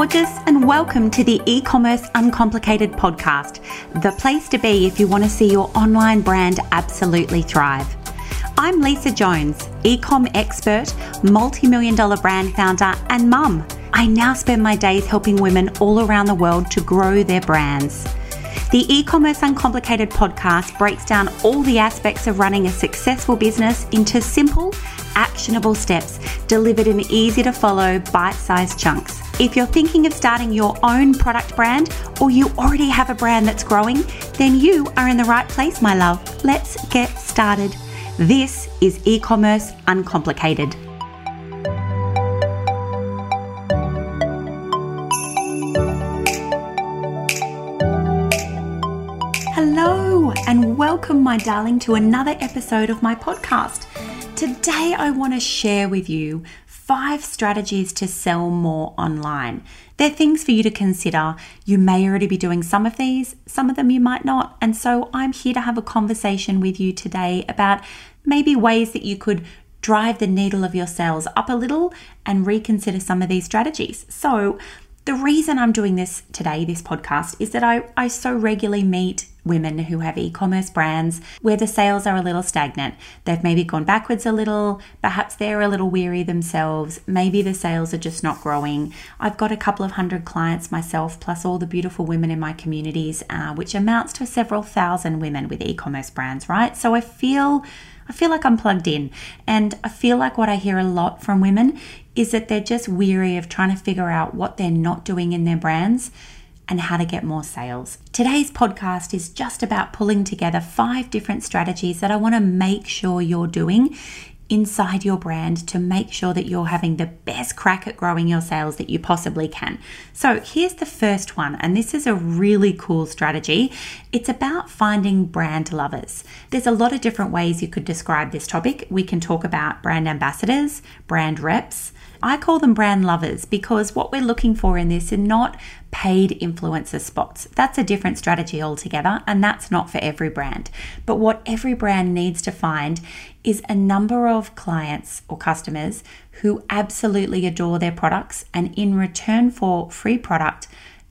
gorgeous, and welcome to the e commerce uncomplicated podcast, the place to be if you want to see your online brand absolutely thrive. I'm Lisa Jones, ecom expert, multi million dollar brand founder, and mum. I now spend my days helping women all around the world to grow their brands. The e commerce uncomplicated podcast breaks down all the aspects of running a successful business into simple, actionable steps delivered in easy to follow, bite sized chunks. If you're thinking of starting your own product brand or you already have a brand that's growing, then you are in the right place, my love. Let's get started. This is e commerce uncomplicated. Hello, and welcome, my darling, to another episode of my podcast. Today, I want to share with you five strategies to sell more online. They're things for you to consider. You may already be doing some of these, some of them you might not. And so, I'm here to have a conversation with you today about maybe ways that you could drive the needle of your sales up a little and reconsider some of these strategies. So, the reason I'm doing this today, this podcast, is that I, I so regularly meet women who have e commerce brands where the sales are a little stagnant. They've maybe gone backwards a little, perhaps they're a little weary themselves, maybe the sales are just not growing. I've got a couple of hundred clients myself, plus all the beautiful women in my communities, uh, which amounts to several thousand women with e commerce brands, right? So I feel. I feel like I'm plugged in, and I feel like what I hear a lot from women is that they're just weary of trying to figure out what they're not doing in their brands and how to get more sales. Today's podcast is just about pulling together five different strategies that I want to make sure you're doing inside your brand to make sure that you're having the best crack at growing your sales that you possibly can. So, here's the first one, and this is a really cool strategy. It's about finding brand lovers. There's a lot of different ways you could describe this topic. We can talk about brand ambassadors, brand reps I call them brand lovers because what we're looking for in this are not paid influencer spots. That's a different strategy altogether, and that's not for every brand. But what every brand needs to find is a number of clients or customers who absolutely adore their products, and in return for free product,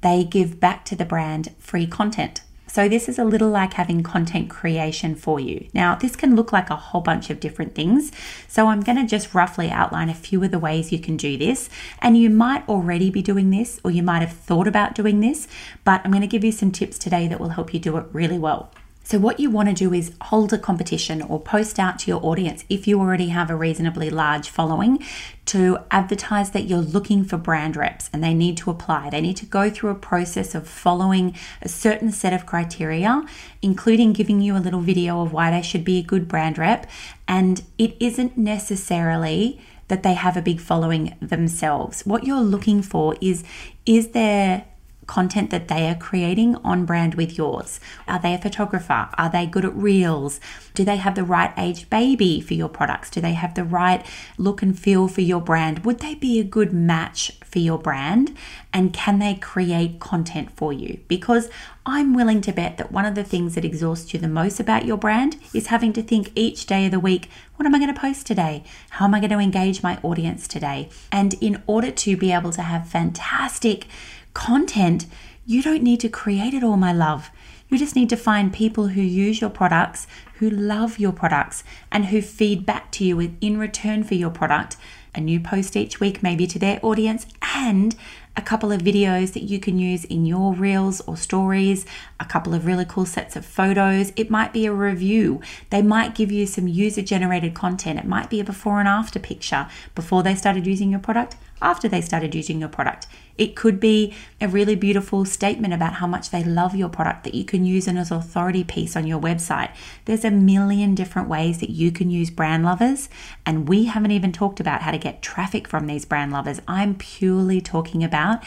they give back to the brand free content. So, this is a little like having content creation for you. Now, this can look like a whole bunch of different things. So, I'm going to just roughly outline a few of the ways you can do this. And you might already be doing this, or you might have thought about doing this, but I'm going to give you some tips today that will help you do it really well. So, what you want to do is hold a competition or post out to your audience if you already have a reasonably large following to advertise that you're looking for brand reps and they need to apply. They need to go through a process of following a certain set of criteria, including giving you a little video of why they should be a good brand rep. And it isn't necessarily that they have a big following themselves. What you're looking for is is there content that they are creating on brand with yours? Are they a photographer? Are they good at reels? Do they have the right aged baby for your products? Do they have the right look and feel for your brand? Would they be a good match for your brand? And can they create content for you? Because I'm willing to bet that one of the things that exhausts you the most about your brand is having to think each day of the week, what am I going to post today? How am I going to engage my audience today? And in order to be able to have fantastic content, you don't need to create it all, my love. You just need to find people who use your products, who love your products, and who feed back to you in return for your product. A new post each week, maybe to their audience, and a couple of videos that you can use in your reels or stories, a couple of really cool sets of photos. It might be a review. They might give you some user generated content. It might be a before and after picture before they started using your product, after they started using your product. It could be a really beautiful statement about how much they love your product that you can use in as authority piece on your website. There's a million different ways that you can use brand lovers, and we haven't even talked about how to get traffic from these brand lovers. I'm purely talking about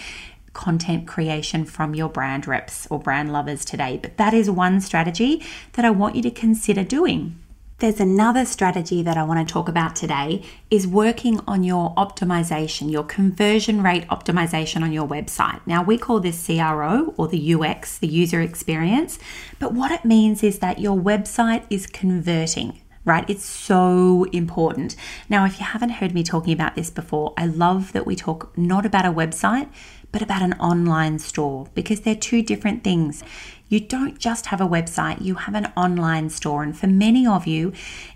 content creation from your brand reps or brand lovers today. But that is one strategy that I want you to consider doing. There's another strategy that I want to talk about today is working on your optimization, your conversion rate optimization on your website. Now, we call this CRO or the UX, the user experience, but what it means is that your website is converting right? It's so important. Now, if you haven't heard me talking about this before, I love that we talk not about a website, but about an online store because they're two different things. You don't just have a website, you have an online store. And for many of you,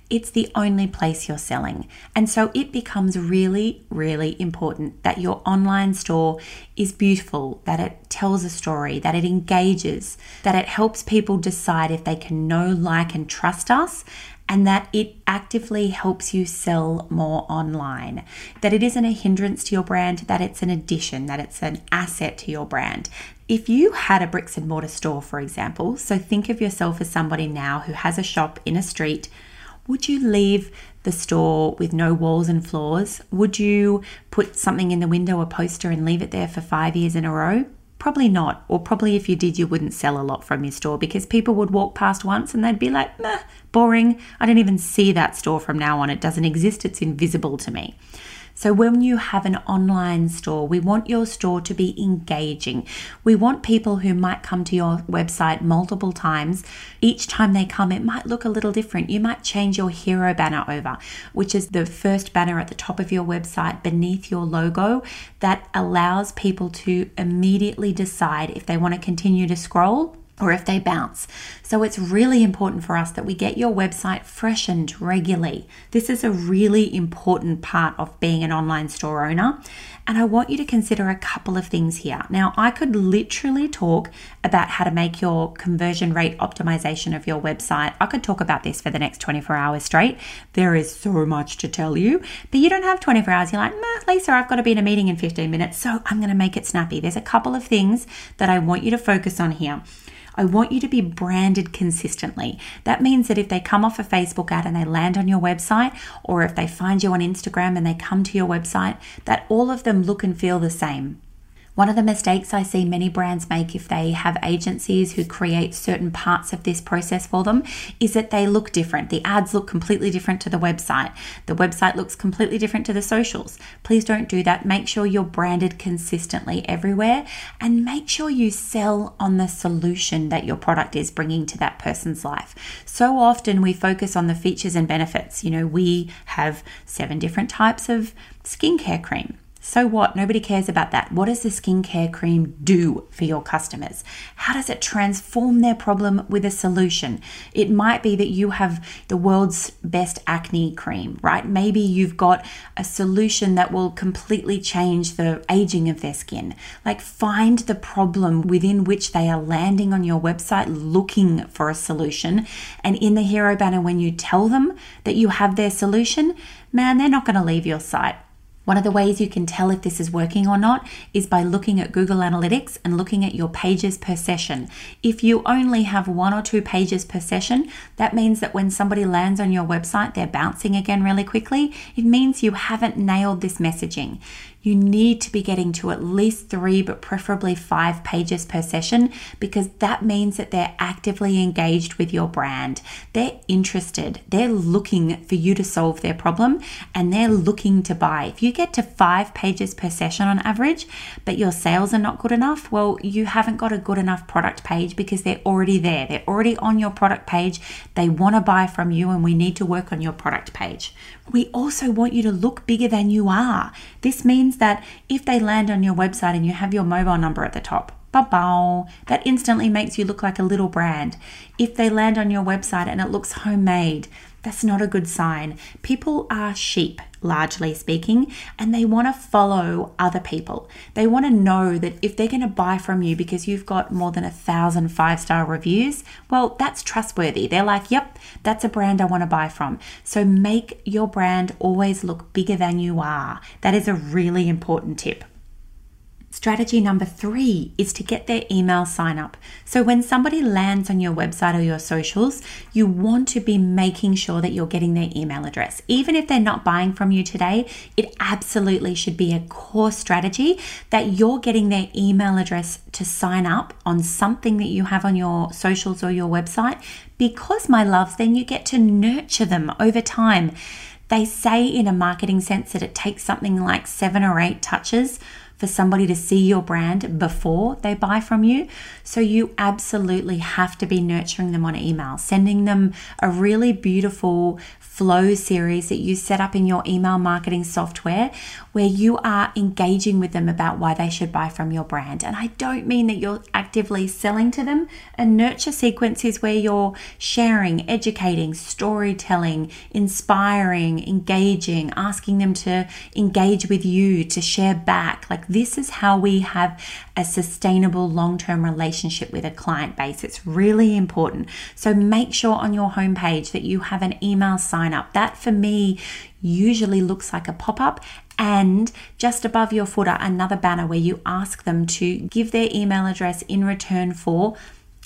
it's the only place you're selling. And so it becomes really, really important that your online store is beautiful, that it tells a story, that it engages, that it helps people decide if they can know, like, and trust us, and that it actively helps you sell more online. That it isn't a hindrance to your brand, that it's an addition, that it's an asset to your brand. If you had a bricks and mortar store, for example, so think of yourself as somebody now who has a shop in a street, would you leave the store with no walls and floors? Would you put something in the window, a poster, and leave it there for five years in a row? Probably not. Or probably if you did, you wouldn't sell a lot from your store because people would walk past once and they'd be like, meh, boring. I don't even see that store from now on. It doesn't exist. It's invisible to me. So, when you have an online store, we want your store to be engaging. We want people who might come to your website multiple times. Each time they come, it might look a little different. You might change your hero banner over, which is the first banner at the top of your website beneath your logo that allows people to immediately decide if they want to continue to scroll or if they bounce. So it's really important for us that we get your website freshened regularly. This is a really important part of being an online store owner. And I want you to consider a couple of things here. Now, I could literally talk about how to make your conversion rate optimization of your website. I could talk about this for the next 24 hours straight. There is so much to tell you, but you don't have 24 hours. You're like, nah, Lisa, I've got to be in a meeting in 15 minutes, so I'm going to make it snappy. There's a couple of things that I want you to focus on here. I want you to be branded consistently. That means that if they come off a Facebook ad and they land on your website, or if they find you on Instagram and they come to your website, that all of them look and feel the same. One of the mistakes I see many brands make if they have agencies who create certain parts of this process for them is that they look different. The ads look completely different to the website. The website looks completely different to the socials. Please don't do that. Make sure you're branded consistently everywhere and make sure you sell on the solution that your product is bringing to that person's life. So often we focus on the features and benefits. You know, we have seven different types of skincare cream. So what? Nobody cares about that. What does the skincare cream do for your customers? How does it transform their problem with a solution? It might be that you have the world's best acne cream, right? Maybe you've got a solution that will completely change the aging of their skin. Like find the problem within which they are landing on your website looking for a solution. And in the hero banner, when you tell them that you have their solution, man, they're not going to leave your site one of the ways you can tell if this is working or not is by looking at Google Analytics and looking at your pages per session. If you only have one or two pages per session, that means that when somebody lands on your website, they're bouncing again really quickly. It means you haven't nailed this messaging you need to be getting to at least three, but preferably five pages per session because that means that they're actively engaged with your brand. They're interested, they're looking for you to solve their problem, and they're looking to buy. If you get to five pages per session on average, but your sales are not good enough, well, you haven't got a good enough product page because they're already there. They're already on your product page. They want to buy from you, and we need to work on your product page. We also want you to look bigger than you are. This means that if they land on your website and you have your mobile number at the top, that instantly makes you look like a little brand. If they land on your website and it looks homemade, that's not a good sign. People are sheep, largely speaking, and they want to follow other people. They want to know that if they're going to buy from you because you've got more than a thousand five star reviews, well, that's trustworthy. They're like, yep, that's a brand I want to buy from. So make your brand always look bigger than you are. That is a really important tip. Strategy number three is to get their email sign up. So, when somebody lands on your website or your socials, you want to be making sure that you're getting their email address. Even if they're not buying from you today, it absolutely should be a core strategy that you're getting their email address to sign up on something that you have on your socials or your website. Because, my loves, then you get to nurture them over time. They say in a marketing sense that it takes something like seven or eight touches for somebody to see your brand before they buy from you. So you absolutely have to be nurturing them on email, sending them a really beautiful flow series that you set up in your email marketing software where you are engaging with them about why they should buy from your brand. And I don't mean that you're actively selling to them. A nurture sequence is where you're sharing, educating, storytelling, inspiring, engaging, asking them to engage with you, to share back. Like this is how we have a sustainable long term relationship with a client base. It's really important. So make sure on your homepage that you have an email sign up. That for me usually looks like a pop up and just above your footer, another banner where you ask them to give their email address in return for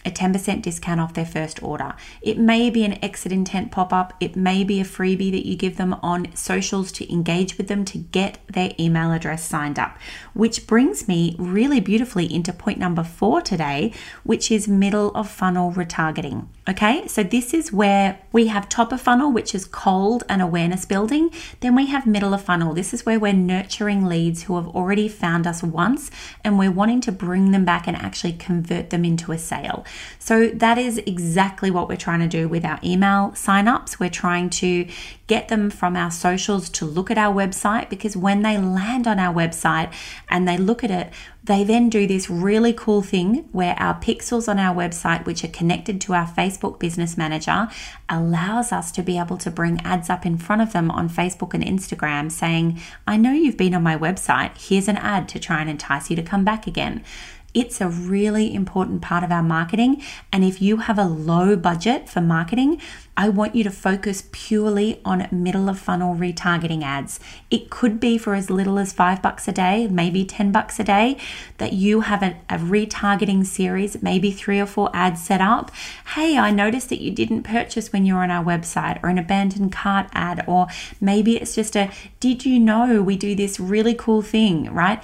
a 10% discount off their first order. It may be an exit intent pop up, it may be a freebie that you give them on socials to engage with them to get their email address signed up. Which brings me really beautifully into point number four today, which is middle of funnel retargeting. Okay, so this is where we have top of funnel, which is cold and awareness building. Then we have middle of funnel. This is where we're nurturing leads who have already found us once and we're wanting to bring them back and actually convert them into a sale. So that is exactly what we're trying to do with our email signups. We're trying to get them from our socials to look at our website because when they land on our website and they look at it, they then do this really cool thing where our pixels on our website, which are connected to our Facebook Business Manager, allows us to be able to bring ads up in front of them on Facebook and Instagram saying, I know you've been on my website. Here's an ad to try and entice you to come back again. It's a really important part of our marketing. And if you have a low budget for marketing, I want you to focus purely on middle of funnel retargeting ads. It could be for as little as five bucks a day, maybe 10 bucks a day, that you have a, a, retargeting series, maybe three or four ads set up. Hey, I noticed that you didn't purchase when you're on our website, or an abandoned cart ad, or maybe it's just a did you know we do this really cool thing, right?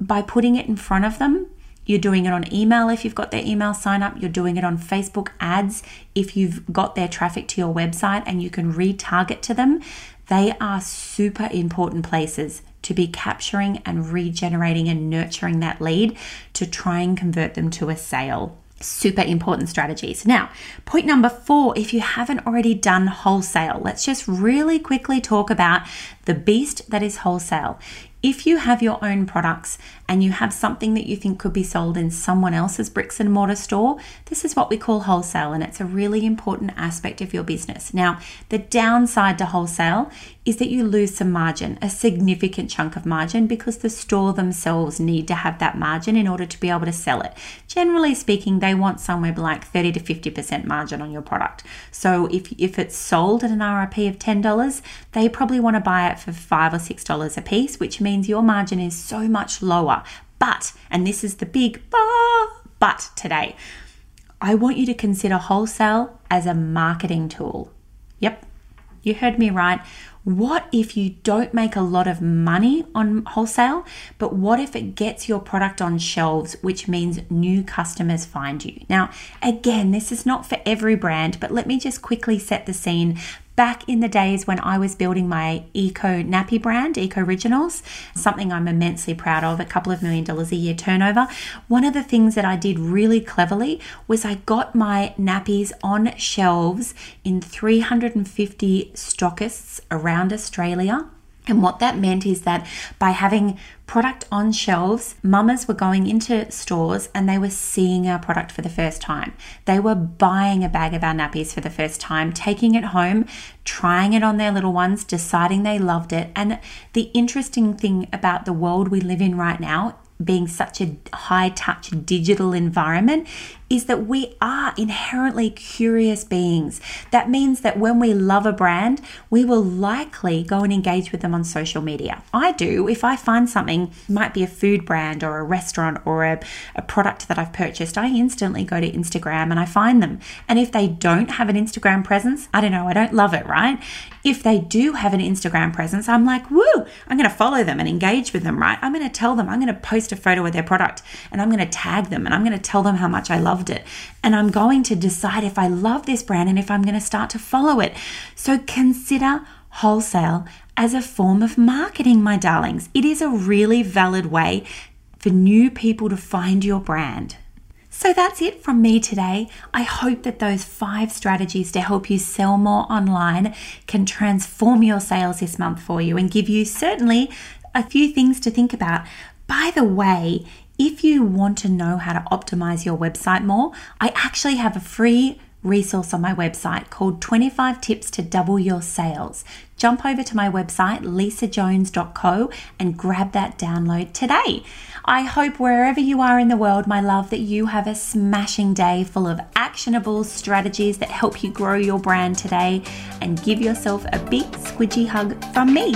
By putting it in front of them, you're doing it on email if you've got their email sign up. You're doing it on Facebook ads if you've got their traffic to your website and you can retarget to them. They are super important places to be capturing and regenerating and nurturing that lead to try and convert them to a sale super important strategies. Now, point number four if you haven't already done wholesale, let's just really quickly talk about the beast that is wholesale. If you have your own products and you have something that you think could be sold in someone else's bricks and mortar store, this is what we call wholesale, and it's a really important aspect of your business. Now, the downside to wholesale is that you lose some margin, a significant chunk of margin, because the store themselves need to have that margin in order to be able to sell it. Generally speaking, they want somewhere like 30 to 50% margin on your product. So if, if it's sold at an RRP of $10, they probably want to buy it for 5 or $6 a piece, which means your margin is so much lower. But, and this is the big but today, I want you to consider wholesale as a marketing tool. Yep, you heard me right. What if you don't make a lot of money on wholesale, but what if it gets your product on shelves, which means new customers find you? Now, again, this is not for every brand, but let me just quickly set the scene back in the days when I was building my eco nappy brand, Eco Originals, something I'm immensely proud of, a couple of million dollars a year turnover. One of the things that I did really cleverly was I got my nappies on shelves in 350 stockists around Australia. And what that meant is that by having product on shelves, mamas were going into stores and they were seeing our product for the first time. They were buying a bag of our nappies for the first time, taking it home, trying it on their little ones, deciding they loved it. And the interesting thing about the world we live in right now being such a high touch digital environment is that we are inherently curious beings. That means that when we love a brand, we will likely go and engage with them on social media. I do. If I find something, might be a food brand or a restaurant or a, a product that I've purchased, I instantly go to Instagram and I find them. And if they don't have an Instagram presence, I don't know, I don't love it, right? If they do have an Instagram presence, I'm like, woo, I'm going to follow them and engage with them, right? I'm going to tell them, I'm going to post a photo of their product and I'm going to tag them and I'm going to tell them how much I love loved it. And I'm going to decide if I love this brand and if I'm going to start to follow it. So consider wholesale as a form of marketing, my darlings. It is a really valid way for new people to find your brand. So that's it from me today. I hope that those five strategies to help you sell more online can transform your sales this month for you and give you certainly a few things to think about. By the way, if you want to know how to optimize your website more, I actually have a free resource on my website called 25 Tips to Double Your Sales. Jump over to my website, lisajones.co, and grab that download today. I hope wherever you are in the world, my love, that you have a smashing day full of actionable strategies that help you grow your brand today and give yourself a big squidgy hug from me.